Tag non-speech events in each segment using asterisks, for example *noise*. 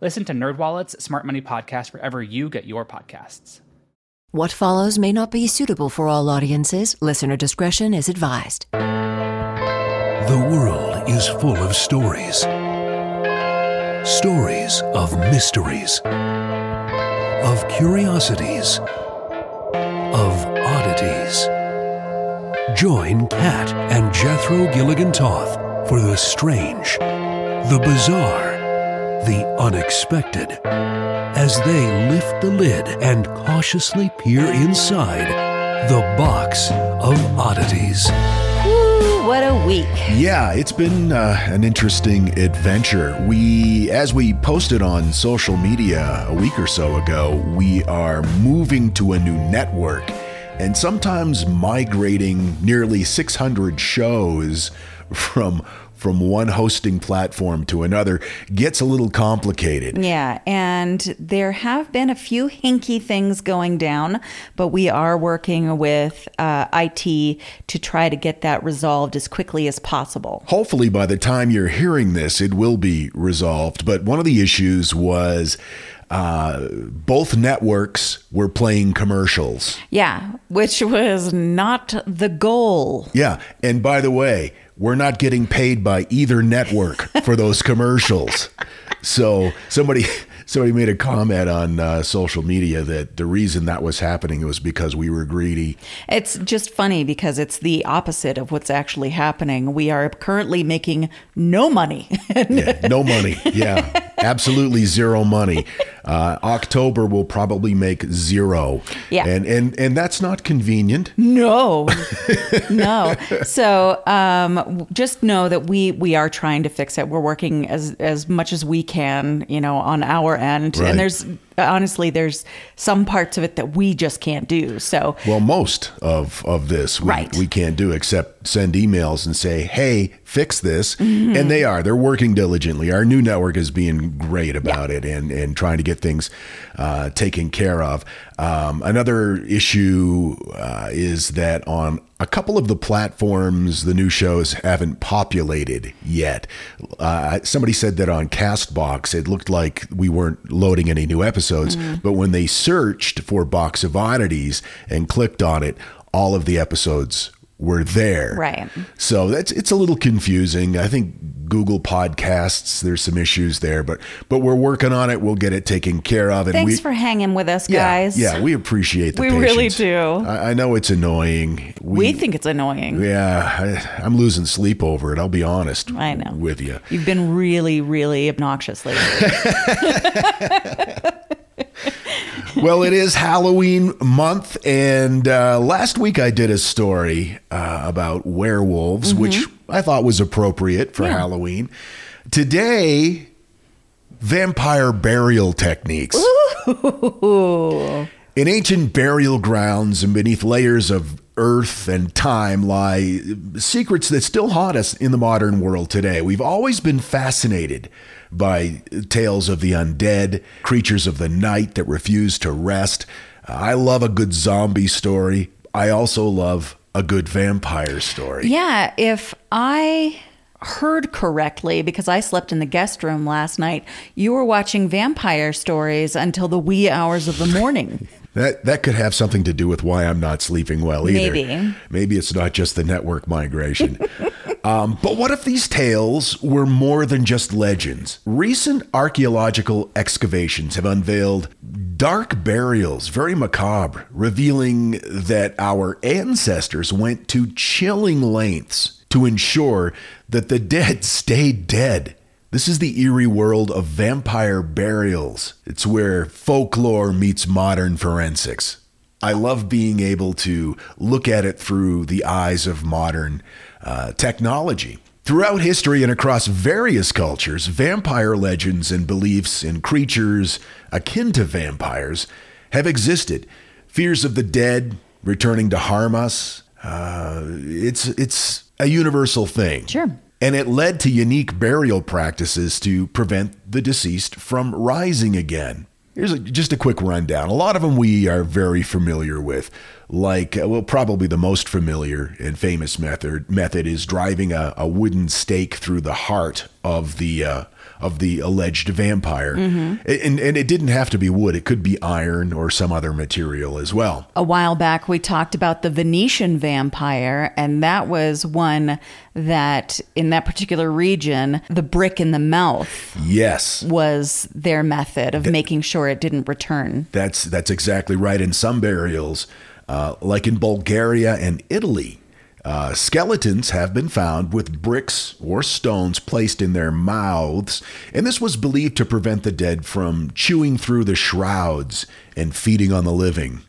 Listen to NerdWallet's Smart Money Podcast wherever you get your podcasts. What follows may not be suitable for all audiences. Listener discretion is advised. The world is full of stories. Stories of mysteries, of curiosities, of oddities. Join Kat and Jethro Gilligan Toth for the strange, the bizarre, the unexpected as they lift the lid and cautiously peer inside the box of oddities. Woo, what a week. Yeah, it's been uh, an interesting adventure. We, as we posted on social media a week or so ago, we are moving to a new network and sometimes migrating nearly 600 shows from from one hosting platform to another gets a little complicated. Yeah, and there have been a few hinky things going down, but we are working with uh, IT to try to get that resolved as quickly as possible. Hopefully, by the time you're hearing this, it will be resolved. But one of the issues was uh, both networks were playing commercials. Yeah, which was not the goal. Yeah. And by the way, we're not getting paid by either network for those commercials. So somebody somebody made a comment on uh, social media that the reason that was happening was because we were greedy. It's just funny because it's the opposite of what's actually happening. We are currently making no money. yeah, no money. Yeah, *laughs* absolutely zero money. Uh, October will probably make zero. Yeah, and and and that's not convenient. No, *laughs* no. So um, just know that we we are trying to fix it. We're working as as much as we can, you know, on our end. Right. And there's honestly there's some parts of it that we just can't do. So well, most of of this we, right. we can't do except send emails and say, "Hey, fix this," mm-hmm. and they are. They're working diligently. Our new network is being great about yeah. it and and trying to get things uh, taken care of. Um, another issue uh, is that on a couple of the platforms, the new shows haven't populated yet. Uh, somebody said that on Castbox, it looked like we weren't loading any new episodes, mm. but when they searched for Box of Oddities and clicked on it, all of the episodes were there. Right. So that's it's a little confusing. I think Google Podcasts, there's some issues there, but but we're working on it. We'll get it taken care of. And Thanks we, for hanging with us, yeah, guys. Yeah, we appreciate the We patience. really do. I, I, know it's annoying. We, we think it's annoying. Yeah, I, I'm losing sleep over it. I'll be honest. I know. With you. You've been really, really obnoxious lately. *laughs* well, it is Halloween month, and uh, last week I did a story uh, about werewolves, mm-hmm. which I thought was appropriate for yeah. Halloween. Today, vampire burial techniques. Ooh. In ancient burial grounds and beneath layers of earth and time lie secrets that still haunt us in the modern world today. We've always been fascinated by tales of the undead, creatures of the night that refuse to rest. I love a good zombie story. I also love a good vampire story. Yeah, if I heard correctly because I slept in the guest room last night, you were watching vampire stories until the wee hours of the *laughs* morning. That that could have something to do with why I'm not sleeping well either. Maybe. Maybe it's not just the network migration. *laughs* Um, but what if these tales were more than just legends? Recent archaeological excavations have unveiled dark burials, very macabre, revealing that our ancestors went to chilling lengths to ensure that the dead *laughs* stayed dead. This is the eerie world of vampire burials. It's where folklore meets modern forensics. I love being able to look at it through the eyes of modern uh, technology. Throughout history and across various cultures, vampire legends and beliefs in creatures akin to vampires have existed. Fears of the dead returning to harm us. Uh, it's it's a universal thing. Sure. And it led to unique burial practices to prevent the deceased from rising again. Here's a, just a quick rundown. A lot of them we are very familiar with, like uh, well, probably the most familiar and famous method method is driving a, a wooden stake through the heart of the uh, of the alleged vampire, and, and it didn't have to be wood; it could be iron or some other material as well. A while back, we talked about the Venetian vampire, and that was one that in that particular region, the brick in the mouth Yes, was their method of making sure it didn't return. That's that's exactly right. In some burials, uh, like in Bulgaria and Italy, uh, skeletons have been found with bricks or stones placed in their mouths, and this was believed to prevent the dead from chewing through the shrouds and feeding on the living.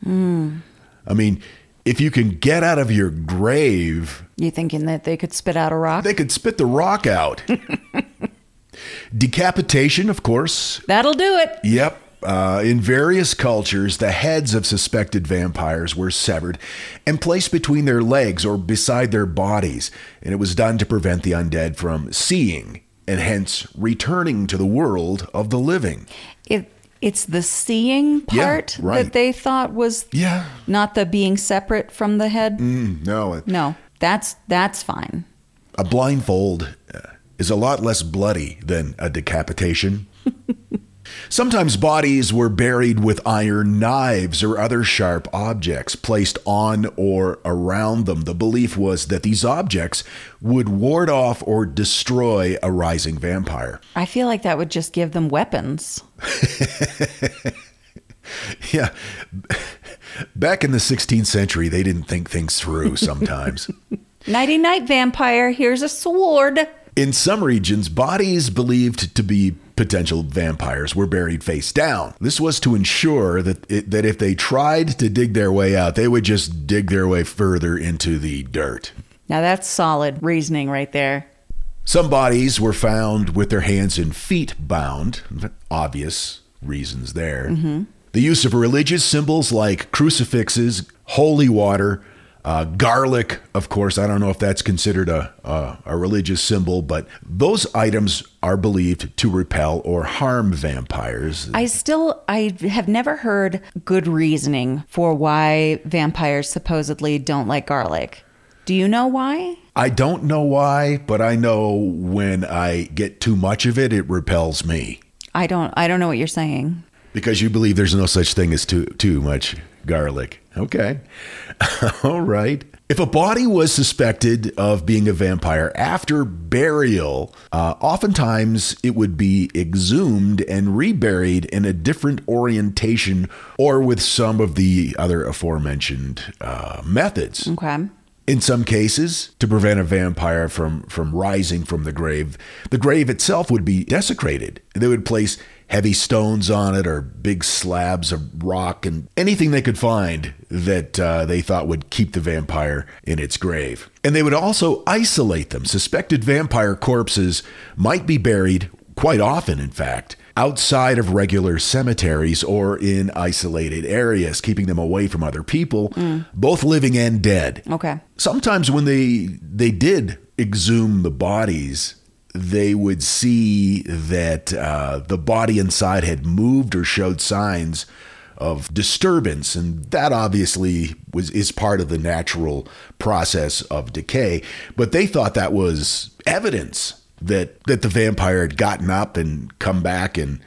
I mean, if you can get out of your grave, You thinking that they could spit out a rock? they could spit the rock out. *laughs* Decapitation, of course, That'll do it. Yep. Uh, in various cultures, the heads of suspected vampires were severed and placed between their legs or beside their bodies, and it was done to prevent the undead from seeing and hence returning to the world of the living. It it's the seeing Yeah, part right. that they thought was Yeah. not the being separate from the head. Mm, no, No, that's that's fine. a blindfold uh, is a lot less bloody than a decapitation. *laughs* Sometimes bodies were buried with iron knives or other sharp objects placed on or around them. The belief was that these objects would ward off or destroy a rising vampire. I feel like that would just give them weapons. *laughs* Yeah. Back in the 16th century, they didn't think things through sometimes. *laughs* Nighty night vampire, here's a sword. In some regions, bodies believed to be potential vampires were buried face down. This was to ensure that it, that if they tried to dig their way out, they would just dig their way further into the dirt. Now that's solid reasoning right there. Some bodies were found with their hands and feet bound. Obvious reasons there. Mm-hmm. The use of religious symbols like crucifixes, holy water, uh, garlic, of course. I don't know if that's considered a, a, a religious symbol, but those items are believed to repel or harm vampires. I still I have never heard good reasoning for why vampires supposedly don't like garlic. Do you know why? I don't know why, but I know when I get too much of it, it repels me. I don't I don't know what you're saying. Because you believe there's no such thing as too too much garlic. Okay. *laughs* All right. If a body was suspected of being a vampire after burial, uh, oftentimes it would be exhumed and reburied in a different orientation or with some of the other aforementioned uh, methods. Okay. In some cases, to prevent a vampire from, from rising from the grave, the grave itself would be desecrated. They would place heavy stones on it or big slabs of rock and anything they could find that uh, they thought would keep the vampire in its grave. And they would also isolate them. Suspected vampire corpses might be buried, quite often, in fact, outside of regular cemeteries or in isolated areas, keeping them away from other people, both living and dead. Okay. Sometimes when they they did exhume the bodies, they would see that uh, the body inside had moved or showed signs of disturbance, and that obviously was is part of the natural process of decay. But they thought that was evidence that that the vampire had gotten up and come back and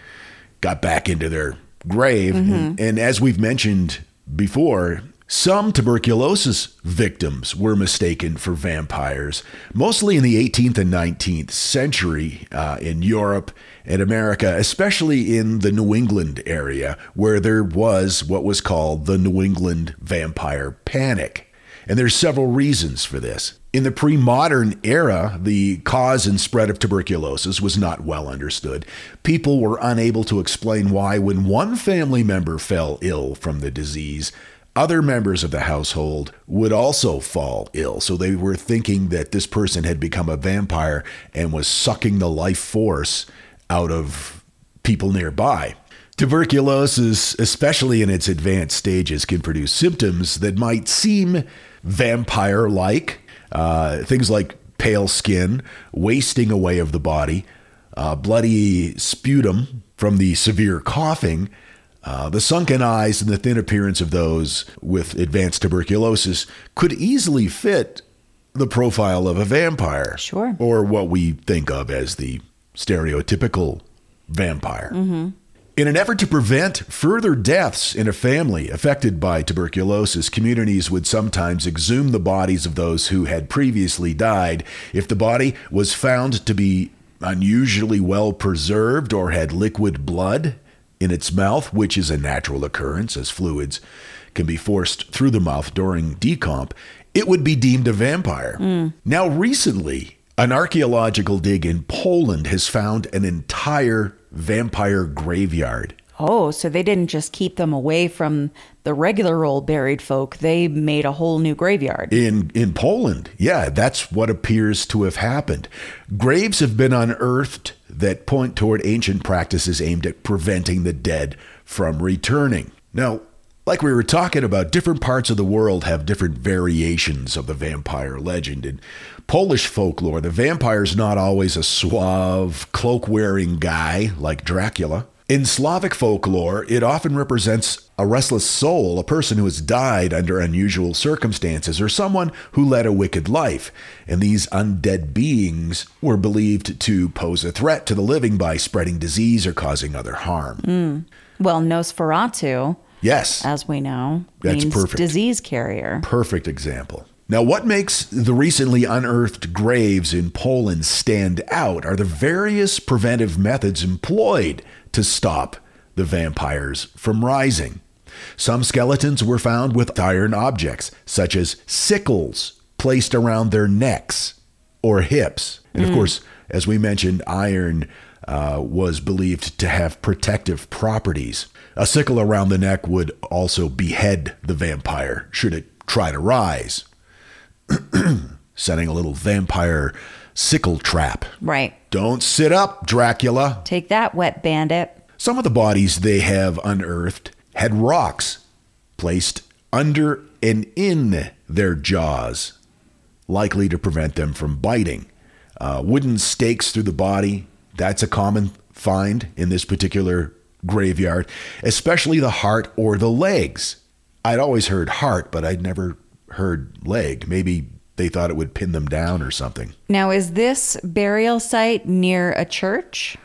got back into their grave. And, and as we've mentioned before, Some tuberculosis victims were mistaken for vampires, mostly in the 18th and 19th century uh, in Europe and America, especially in the New England area, where there was what was called the New England vampire panic. And there's several reasons for this. In the pre modern era, the cause and spread of tuberculosis was not well understood. People were unable to explain why, when one family member fell ill from the disease, other members of the household would also fall ill. So they were thinking that this person had become a vampire and was sucking the life force out of people nearby. Tuberculosis, especially in its advanced stages, can produce symptoms that might seem vampire like. Uh, things like pale skin, wasting away of the body, uh, bloody sputum from the severe coughing, uh, the sunken eyes and the thin appearance of those with advanced tuberculosis could easily fit the profile of a vampire. Sure. Or what we think of as the stereotypical vampire. Mm-hmm. In an effort to prevent further deaths in a family affected by tuberculosis, communities would sometimes exhume the bodies of those who had previously died. If the body was found to be unusually well preserved or had liquid blood, in its mouth, which is a natural occurrence as fluids can be forced through the mouth during decomp, it would be deemed a vampire. Mm. Now, recently, an archaeological dig in Poland has found an entire vampire graveyard. Oh, so they didn't just keep them away from the regular old buried folk. They made a whole new graveyard. In in Poland. Yeah, that's what appears to have happened. Graves have been unearthed that point toward ancient practices aimed at preventing the dead from returning. Now, like we were talking about, different parts of the world have different variations of the vampire legend. In Polish folklore, the vampire is not always a suave, cloak wearing guy like Dracula. In Slavic folklore, it often represents a restless soul, a person who has died under unusual circumstances, or someone who led a wicked life. And these undead beings were believed to pose a threat to the living by spreading disease or causing other harm. Mm. Well, Nosferatu, yes, as we know, That's means perfect. disease carrier. Perfect example. Now, what makes the recently unearthed graves in Poland stand out are the various preventive methods employed to stop the vampires from rising. Some skeletons were found with iron objects, such as sickles placed around their necks or hips. And of mm. course, as we mentioned, iron uh, was believed to have protective properties. A sickle around the neck would also behead the vampire should it try to rise, *clears throat* setting a little vampire sickle trap. Right. Don't sit up, Dracula. Take that, wet bandit. Some of the bodies they have unearthed had rocks placed under and in their jaws, likely to prevent them from biting. Uh, wooden stakes through the body, that's a common find in this particular graveyard, especially the heart or the legs. I'd always heard heart, but I'd never heard leg. Maybe they thought it would pin them down or something. Now, is this burial site near a church?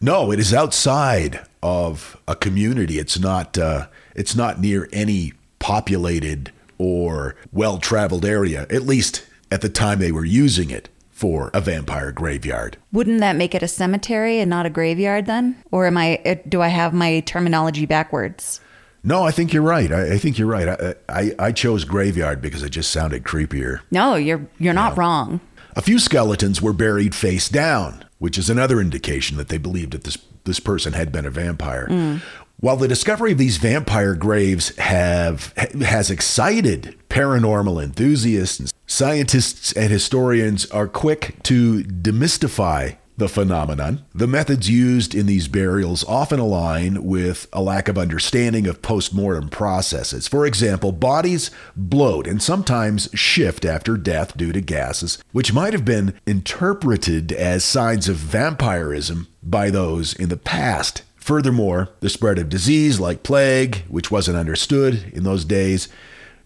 No, it is outside of a community. It's not. Uh, it's not near any populated or well-traveled area. At least at the time they were using it for a vampire graveyard. Wouldn't that make it a cemetery and not a graveyard then? Or am I? Uh, do I have my terminology backwards? No, I think you're right. I, I think you're right. I, I, I, chose graveyard because it just sounded creepier. No, you're you're not wrong. A few skeletons were buried face down, which is another indication that they believed that this this person had been a vampire. Mm. While the discovery of these vampire graves have has excited paranormal enthusiasts, scientists and historians are quick to demystify the phenomenon. The methods used in these burials often align with a lack of understanding of postmortem processes. For example, bodies bloat and sometimes shift after death due to gases, which might have been interpreted as signs of vampirism by those in the past. Furthermore, the spread of disease like plague, which wasn't understood in those days,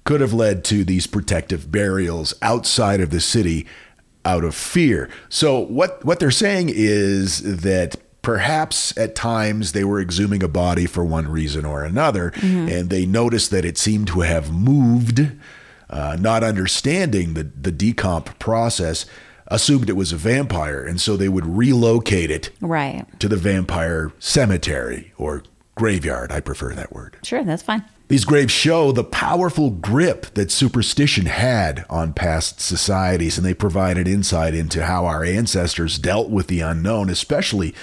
could have led to these protective burials outside of the city out of fear. So what what they're saying is that Perhaps at times they were exhuming a body for one reason or another, and they noticed that it seemed to have moved, uh, not understanding the, the decomp process, assumed it was a vampire, and so they would relocate it Right. to the vampire cemetery or graveyard. I prefer that word. Sure, that's fine. These graves show the powerful grip that superstition had on past societies, and they provided insight into how our ancestors dealt with the unknown, especially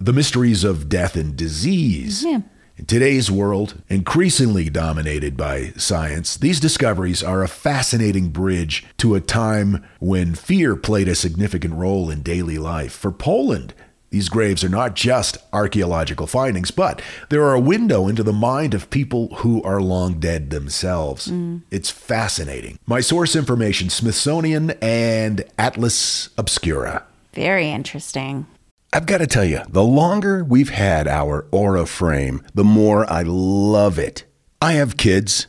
the mysteries of death and disease. Yeah. In today's world, increasingly dominated by science, these discoveries are a fascinating bridge to a time when fear played a significant role in daily life. For Poland, these graves are not just archaeological findings, but they are a window into the mind of people who are long dead themselves. Mm. It's fascinating. My source information Smithsonian and Atlas Obscura. Very interesting. I've got to tell you, the longer we've had our Aura frame, the more I love it. I have kids,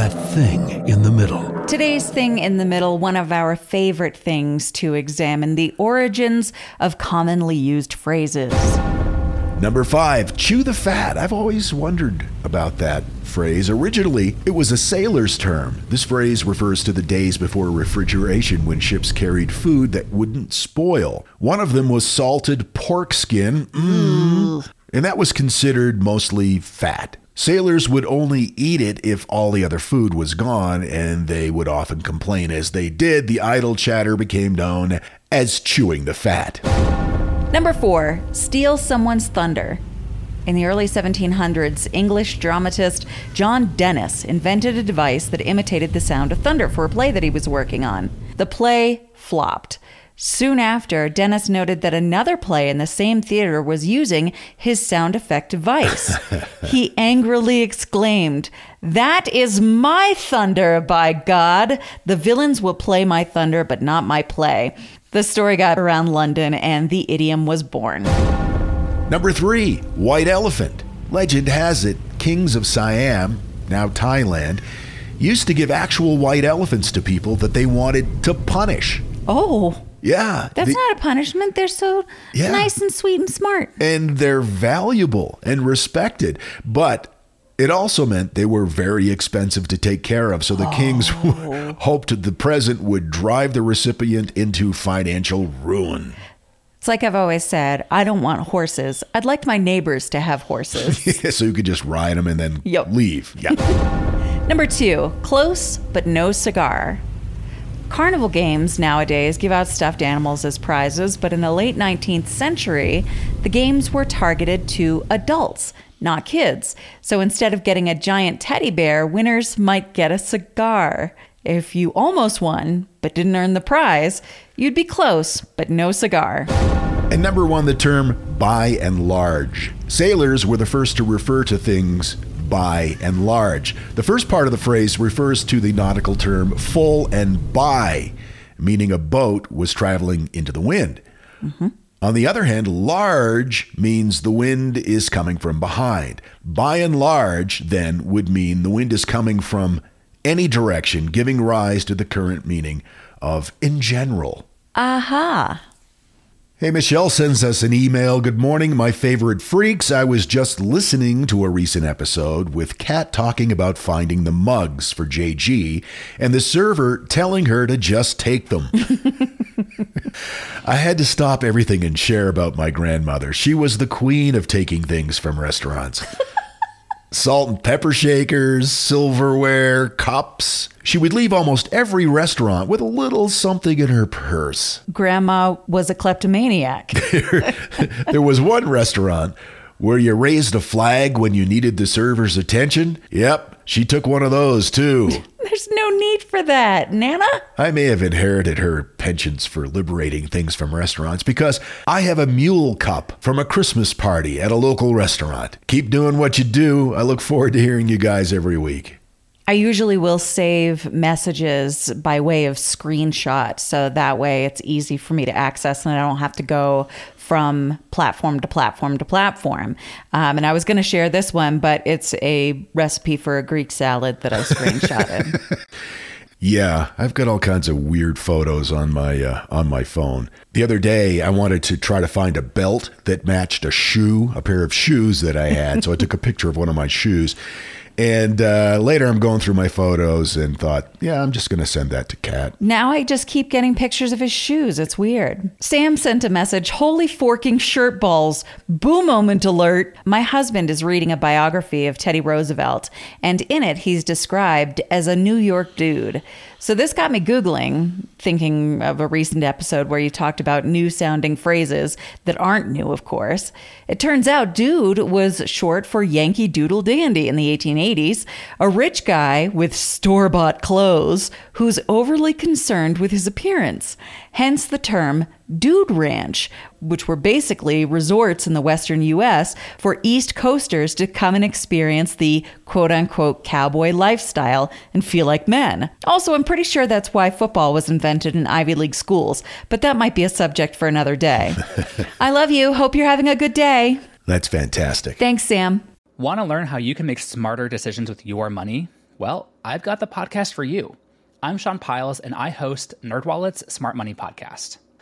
that thing in the middle. Today's thing in the middle, one of our favorite things to examine the origins of commonly used phrases. Number five, chew the fat. I've always wondered about that phrase. Originally, it was a sailor's term. This phrase refers to the days before refrigeration when ships carried food that wouldn't spoil. One of them was salted pork skin, mm, and that was considered mostly fat. Sailors would only eat it if all the other food was gone, and they would often complain as they did. The idle chatter became known as chewing the fat. Number four, steal someone's thunder. In the early 1700s, English dramatist John Dennis invented a device that imitated the sound of thunder for a play that he was working on. The play flopped. Soon after, Dennis noted that another play in the same theater was using his sound effect device. *laughs* he angrily exclaimed, That is my thunder, by God! The villains will play my thunder, but not my play. The story got around London and the idiom was born. Number three, white elephant. Legend has it, kings of Siam, now Thailand, used to give actual white elephants to people that they wanted to punish. Oh, Yeah. that's the- not a punishment. They're so Yeah. nice and sweet and smart. and they're valuable and respected. But it also meant they were very expensive to take care of. So the kings *laughs* oh. hoped the present would drive the recipient into financial ruin. It's like I've always said, I don't want horses. I'd like my neighbors to have horses. *laughs* so you could just ride them and then Yep. leave. Yeah. *laughs* Number two, close but no cigar. Carnival games nowadays give out stuffed animals as prizes, but in the late 19th century, the games were targeted to adults, not kids. So instead of getting a giant teddy bear, winners might get a cigar. If you almost won but didn't earn the prize, you'd be close but no cigar. And number one, the term by and large. Sailors were the first to refer to things by and large. The first part of the phrase refers to the nautical term full and by, meaning a boat was traveling into the wind. Mm-hmm. On the other hand, large means the wind is coming from behind. By and large, then, would mean the wind is coming from any direction, giving rise to the current meaning of in general. Aha. Hey, Michelle sends us an email. Good morning, my favorite freaks. I was just listening to a recent episode with Kat talking about finding the mugs for JG and the server telling her to just take them. *laughs* I had to stop everything and share about my grandmother. She was the queen of taking things from restaurants. Salt and pepper shakers, silverware, cups. She would leave almost every restaurant with a little something in her purse. Grandma was a kleptomaniac. *laughs* there was one restaurant where you raised a flag when you needed the server's attention. Yep, she took one of those too. *laughs* There's no need for that, Nana. I may have inherited her penchants for liberating things from restaurants because I have a mule cup from a Christmas party at a local restaurant. Keep doing what you do. I look forward to hearing you guys every week. I usually will save messages by way of screenshot. So that way it's easy for me to access and I don't have to go from platform to platform to platform. Um, and I was going to share this one, but it's a recipe for a Greek salad that I screenshotted. *laughs* Yeah, I've got all kinds of weird photos on my uh, on my phone. The other day, I wanted to try to find a belt that matched a shoe, a pair of shoes that I had. so I took a picture of one of my shoes. And uh, later, I'm going through my photos and thought, yeah, I'm just going to send that to Kat. now I just keep getting pictures of his shoes. It's weird. Sam sent a message Holy forking shirt balls. Boo moment alert. My husband is reading a biography of Teddy Roosevelt, and in it, he's described as a New York dude. So this got me Googling, thinking of a recent episode where you talked about new sounding phrases that aren't new, of course. It turns out dude was short for Yankee Doodle Dandy in the 1880s, a rich guy with store bought clothes who's overly concerned with his appearance. Hence the term dude ranch, which were basically resorts in the western US for East Coasters to come and experience the quote unquote cowboy lifestyle and feel like men. Also, I'm pretty sure that's why football was invented in Ivy League schools, but that might be a subject for another day. *laughs* I love you. Hope you're having a good day. That's fantastic. Thanks, Sam. Want to learn how you can make smarter decisions with your money? Well, I've got the podcast for you. I'm Sean Pyles, and I host NerdWallet's Smart Money Podcast.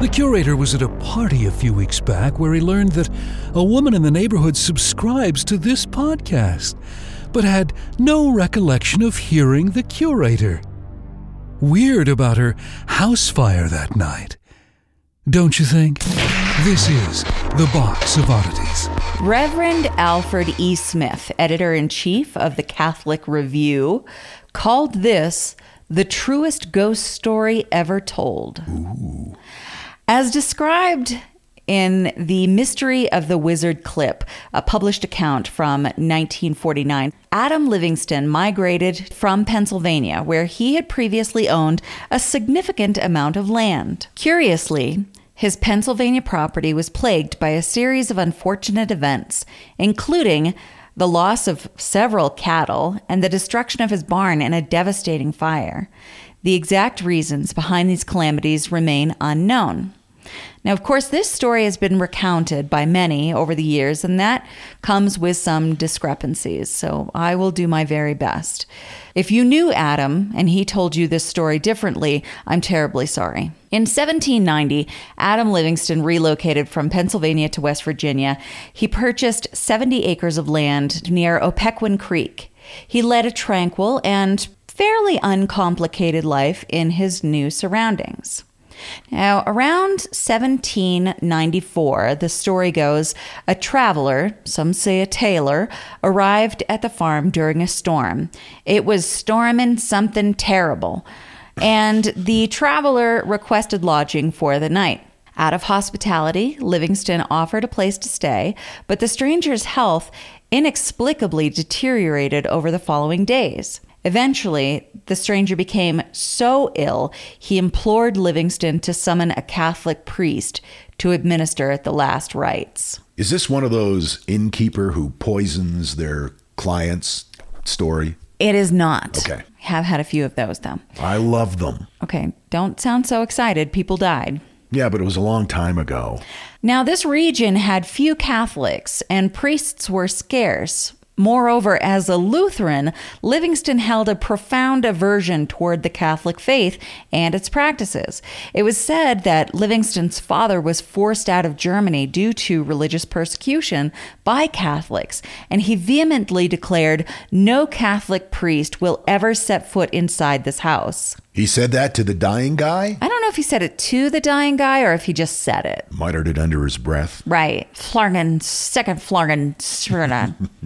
The curator was at a party a few weeks back where he learned that a woman in the neighborhood subscribes to this podcast, but had no recollection of hearing the curator weird about her house fire that night. Don't you think? This is The Box of Oddities. Reverend Alfred E. Smith, editor in chief of the Catholic Review, called this the truest ghost story ever told. Ooh. As described in The Mystery of the Wizard Clip, a published account from 1949. Adam Livingston migrated from Pennsylvania, where he had previously owned a significant amount of land. Curiously, his Pennsylvania property was plagued by a series of unfortunate events, including the loss of several cattle and the destruction of his barn in a devastating fire. The exact reasons behind these calamities remain unknown. Now, of course, this story has been recounted by many over the years, and that comes with some discrepancies. So I will do my very best. If you knew Adam and he told you this story differently, I'm terribly sorry. In 1790, Adam Livingston relocated from Pennsylvania to West Virginia. He purchased 70 acres of land near Opequon Creek. He led a tranquil and fairly uncomplicated life in his new surroundings. Now, around 1794, the story goes, a traveler, some say a tailor, arrived at the farm during a storm. It was storming something terrible, and the traveler requested lodging for the night. Out of hospitality, Livingston offered a place to stay, but the stranger's health inexplicably deteriorated over the following days. Eventually, the stranger became so ill, he implored Livingston to summon a Catholic priest to administer at the last rites. Is this one of those innkeeper who poisons their clients story? It is not. Okay. Have had a few of those though. I love them. Okay, don't sound so excited. People died. Yeah, but it was a long time ago. Now, this region had few Catholics and priests were scarce. Moreover, as a Lutheran, Livingston held a profound aversion toward the Catholic faith and its practices. It was said that Livingston's father was forced out of Germany due to religious persecution by Catholics, and he vehemently declared no Catholic priest will ever set foot inside this house. He said that to the dying guy? I don't know if he said it to the dying guy or if he just said it. Muttered it under his breath. Right. Flargen, second Flargen,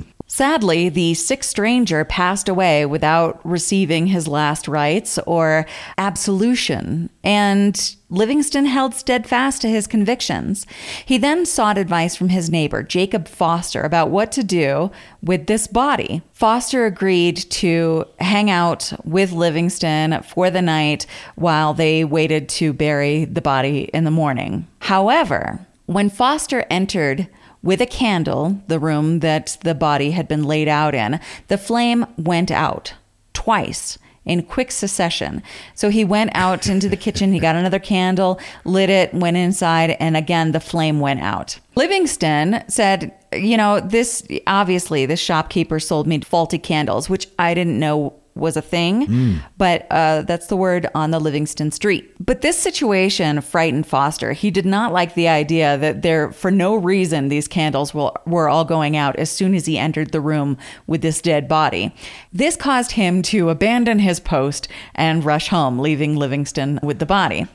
*laughs* Sadly, the sick stranger passed away without receiving his last rites or absolution, and Livingston held steadfast to his convictions. He then sought advice from his neighbor, Jacob Foster, about what to do with this body. Foster agreed to hang out with Livingston for the night while they waited to bury the body in the morning. However, when Foster entered with a candle, the room that the body had been laid out in, the flame went out twice in quick succession. So he went out into the kitchen, he got another candle, lit it, went inside, and again the flame went out. Livingston said, You know, this obviously, this shopkeeper sold me faulty candles, which I didn't know was a thing, mm. but uh, that's the word on the Livingston Street. But this situation frightened Foster. He did not like the idea that there, for no reason, these candles were, were all going out as soon as he entered the room with this dead body. This caused him to abandon his post and rush home, leaving Livingston with the body.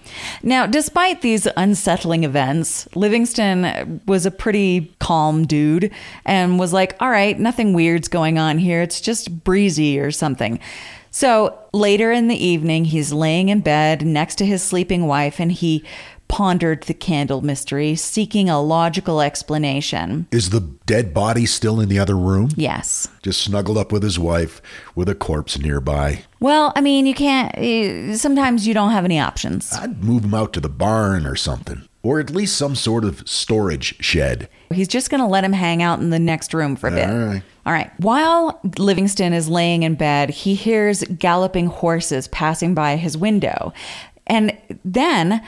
Now, despite these unsettling events, Livingston was a pretty calm dude and was like, all right, nothing weird's going on here. It's just breezy or something. So later in the evening, he's laying in bed next to his sleeping wife and he pondered the candle mystery, seeking a logical explanation. Is the dead body still in the other room? Yes. Just snuggled up with his wife with a corpse nearby. Well, I mean, you can't, eh, sometimes you don't have any options. I'd move him out to the barn or something, or at least some sort of storage shed. He's just going to let him hang out in the next room for a bit. All right. All right. While Livingston is laying in bed, he hears galloping horses passing by his window. And then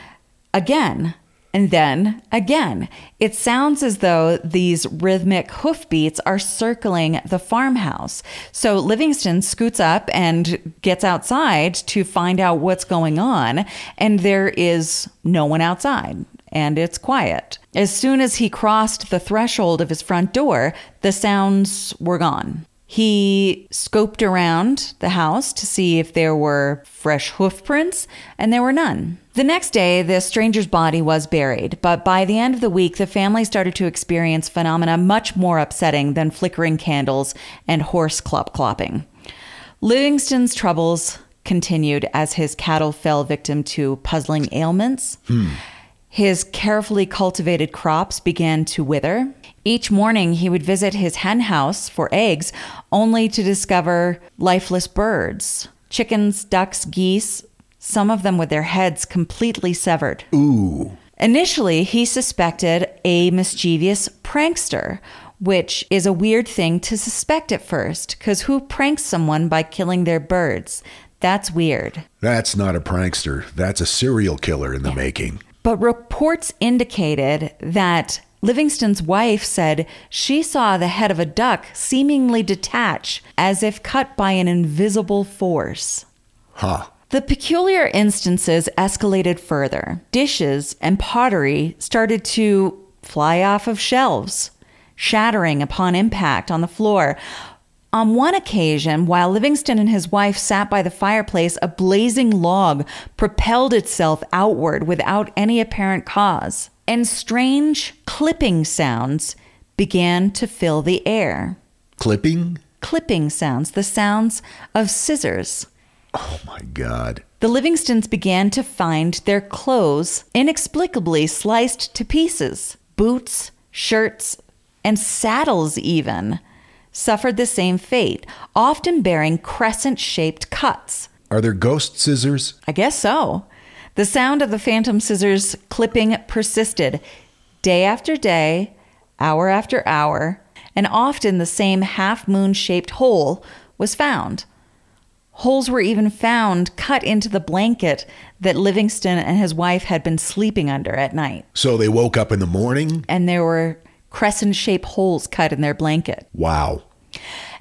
again, and then again. It sounds as though these rhythmic hoofbeats are circling the farmhouse. So Livingston scoots up and gets outside to find out what's going on, and there is no one outside. And it's quiet. As soon as he crossed the threshold of his front door, the sounds were gone. He scoped around the house to see if there were fresh hoof prints, and there were none. The next day, the stranger's body was buried, but by the end of the week, the family started to experience phenomena much more upsetting than flickering candles and horse clop clopping. Livingston's troubles continued as his cattle fell victim to puzzling ailments. Hmm. His carefully cultivated crops began to wither. Each morning, he would visit his hen house for eggs, only to discover lifeless birds chickens, ducks, geese, some of them with their heads completely severed. Ooh. Initially, he suspected a mischievous prankster, which is a weird thing to suspect at first, because who pranks someone by killing their birds? That's weird. That's not a prankster. That's a serial killer in the making. But reports indicated that Livingston's wife said she saw the head of a duck seemingly detach as if cut by an invisible force. Huh. The peculiar instances escalated further. Dishes and pottery started to fly off of shelves, shattering upon impact on the floor. On one occasion, while Livingston and his wife sat by the fireplace, a blazing log propelled itself outward without any apparent cause, and strange clipping sounds began to fill the air. Clipping? Clipping sounds, the sounds of scissors. Oh my God. The Livingstons began to find their clothes inexplicably sliced to pieces. Boots, shirts, and saddles, even, suffered the same fate, often bearing crescent shaped cuts. Are there ghost scissors? I guess so. The sound of the phantom scissors clipping persisted day after day, hour after hour, and often the same half moon shaped hole was found. Holes were even found cut into the blanket that Livingston and his wife had been sleeping under at night. So they woke up in the morning? And there were crescent shaped holes cut in their blanket. Wow.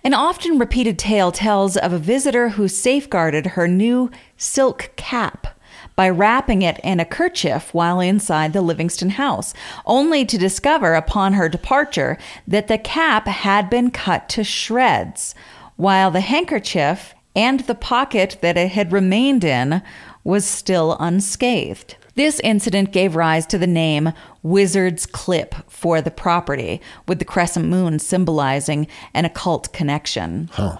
An often repeated tale tells of a visitor who safeguarded her new silk cap by wrapping it in a kerchief while inside the Livingston house, only to discover upon her departure that the cap had been cut to shreds, while the handkerchief and the pocket that it had remained in was still unscathed. This incident gave rise to the name Wizard's Clip for the property, with the crescent moon symbolizing an occult connection. Huh.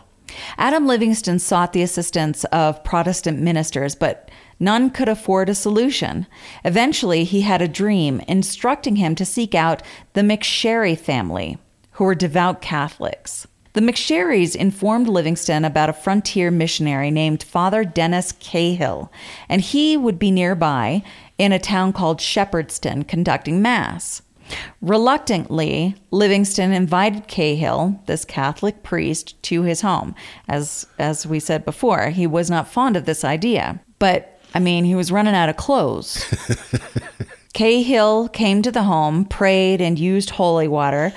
Adam Livingston sought the assistance of Protestant ministers, but none could afford a solution. Eventually, he had a dream instructing him to seek out the McSherry family, who were devout Catholics. The McSherrys informed Livingston about a frontier missionary named Father Dennis Cahill, and he would be nearby in a town called Shepherdstown conducting Mass. Reluctantly, Livingston invited Cahill, this Catholic priest, to his home. As, as we said before, he was not fond of this idea. But, I mean, he was running out of clothes. *laughs* Cahill came to the home, prayed, and used holy water,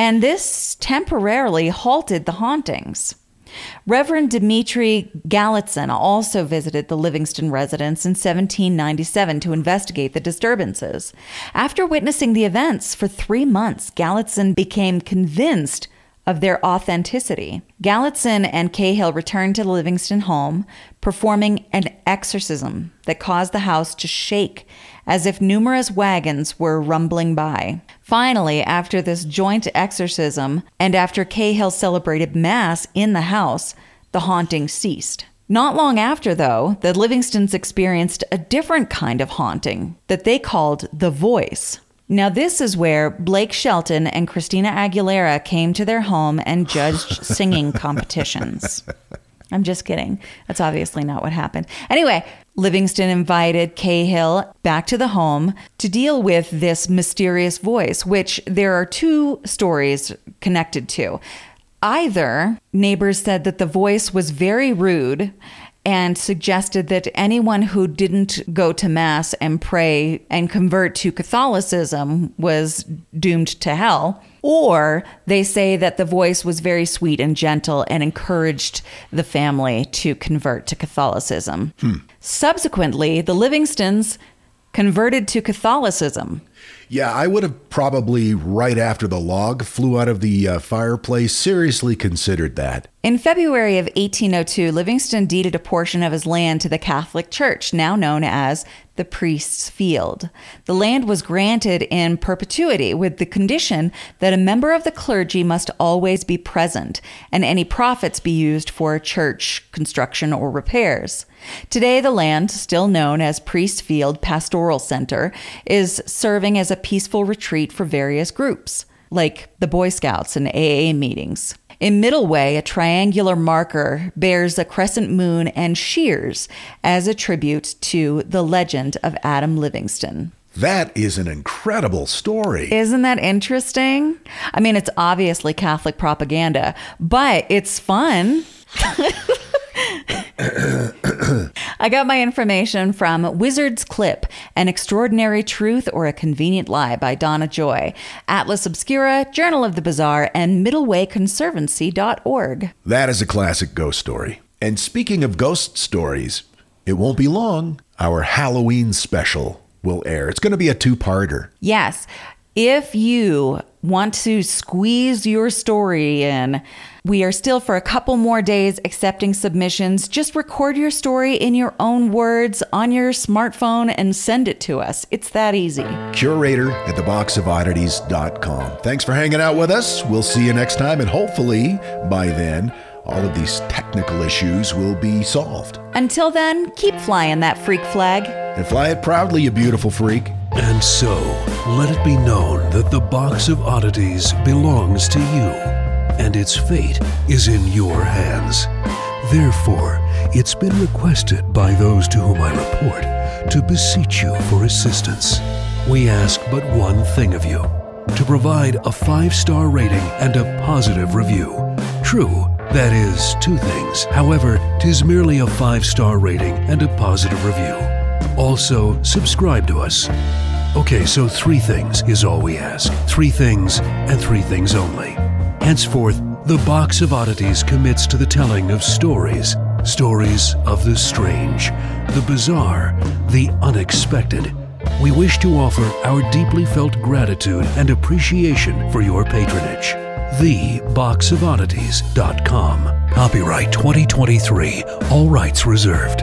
and this temporarily halted the hauntings. Reverend Dmitri Galitzin also visited the Livingston residence in 1797 to investigate the disturbances. After witnessing the events for three months, Galitzin became convinced of their authenticity. Galitzin and Cahill returned to the Livingston home, performing an exorcism that caused the house to shake as if numerous wagons were rumbling by. Finally, after this joint exorcism, and after Cahill celebrated Mass in the house, the haunting ceased. Not long after, though, the Livingstons experienced a different kind of haunting that they called the voice. Now, this is where Blake Shelton and Christina Aguilera came to their home and judged *laughs* singing competitions. I'm just kidding. That's obviously not what happened. Anyway, Livingston invited Cahill back to the home to deal with this mysterious voice, which there are two stories connected to. Either neighbors said that the voice was very rude and suggested that anyone who didn't go to Mass and pray and convert to Catholicism was doomed to hell. Or they say that the voice was very sweet and gentle and encouraged the family to convert to Catholicism. Hmm. Subsequently, the Livingstons converted to Catholicism. Yeah, I would have probably, right after the log flew out of the uh, fireplace, seriously considered that. In February of 1802, Livingston deeded a portion of his land to the Catholic Church, now known as the Priest's Field. The land was granted in perpetuity with the condition that a member of the clergy must always be present and any profits be used for church construction or repairs. Today, the land, still known as Priest Field Pastoral Center, is serving as a peaceful retreat for various groups, like the Boy Scouts and AA meetings. In Middleway, a triangular marker bears a crescent moon and shears as a tribute to the legend of Adam Livingston. That is an incredible story. Isn't that interesting? I mean, it's obviously Catholic propaganda, but it's fun. *laughs* I got my information from Wizard's Clip, An Extraordinary Truth or a Convenient Lie by Donna Joy, Atlas Obscura, Journal of the Bizarre, and MiddlewayConservancy.org. That is a classic ghost story. And speaking of ghost stories, it won't be long. Our Halloween special will air. It's going to be a two parter. Yes. If you want to squeeze your story in, we are still for a couple more days accepting submissions. Just record your story in your own words on your smartphone and send it to us. It's that easy. Curator at theboxofoddities.com. Thanks for hanging out with us. We'll see you next time, and hopefully by then, all of these technical issues will be solved. Until then, keep flying that freak flag. And fly it proudly, you beautiful freak. And so, let it be known that the Box of Oddities belongs to you, and its fate is in your hands. Therefore, it's been requested by those to whom I report to beseech you for assistance. We ask but one thing of you to provide a five star rating and a positive review. True, that is, two things. However, tis merely a five star rating and a positive review. Also, subscribe to us. Okay, so three things is all we ask. Three things and three things only. Henceforth, the Box of Oddities commits to the telling of stories. Stories of the strange, the bizarre, the unexpected. We wish to offer our deeply felt gratitude and appreciation for your patronage. TheBoxOfOddities.com. Copyright 2023. All rights reserved.